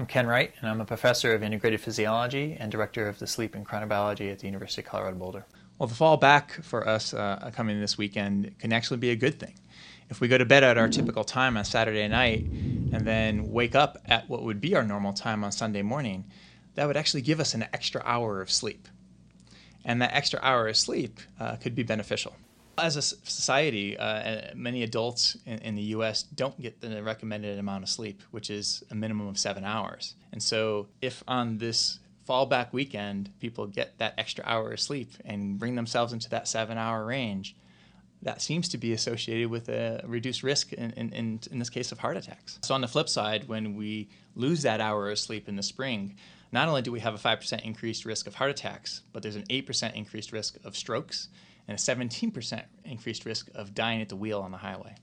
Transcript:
I'm Ken Wright, and I'm a professor of integrated physiology and director of the sleep and chronobiology at the University of Colorado Boulder. Well, the fall back for us uh, coming this weekend can actually be a good thing. If we go to bed at our typical time on Saturday night and then wake up at what would be our normal time on Sunday morning, that would actually give us an extra hour of sleep. And that extra hour of sleep uh, could be beneficial. As a society, uh, many adults in, in, the US don't get the recommended amount of sleep, which is a minimum of seven hours. And so, if on this fallback weekend people get that extra hour of sleep and bring themselves into that seven hour range, that seems to be associated with a reduced risk in, in, in, this case of heart attacks. So, on the flip side, when we lose that hour of sleep in the spring, not only do we have a 5% increased risk of heart attacks, but there's an 8% increased risk of strokes and a 17% increased risk of dying at the wheel on the highway.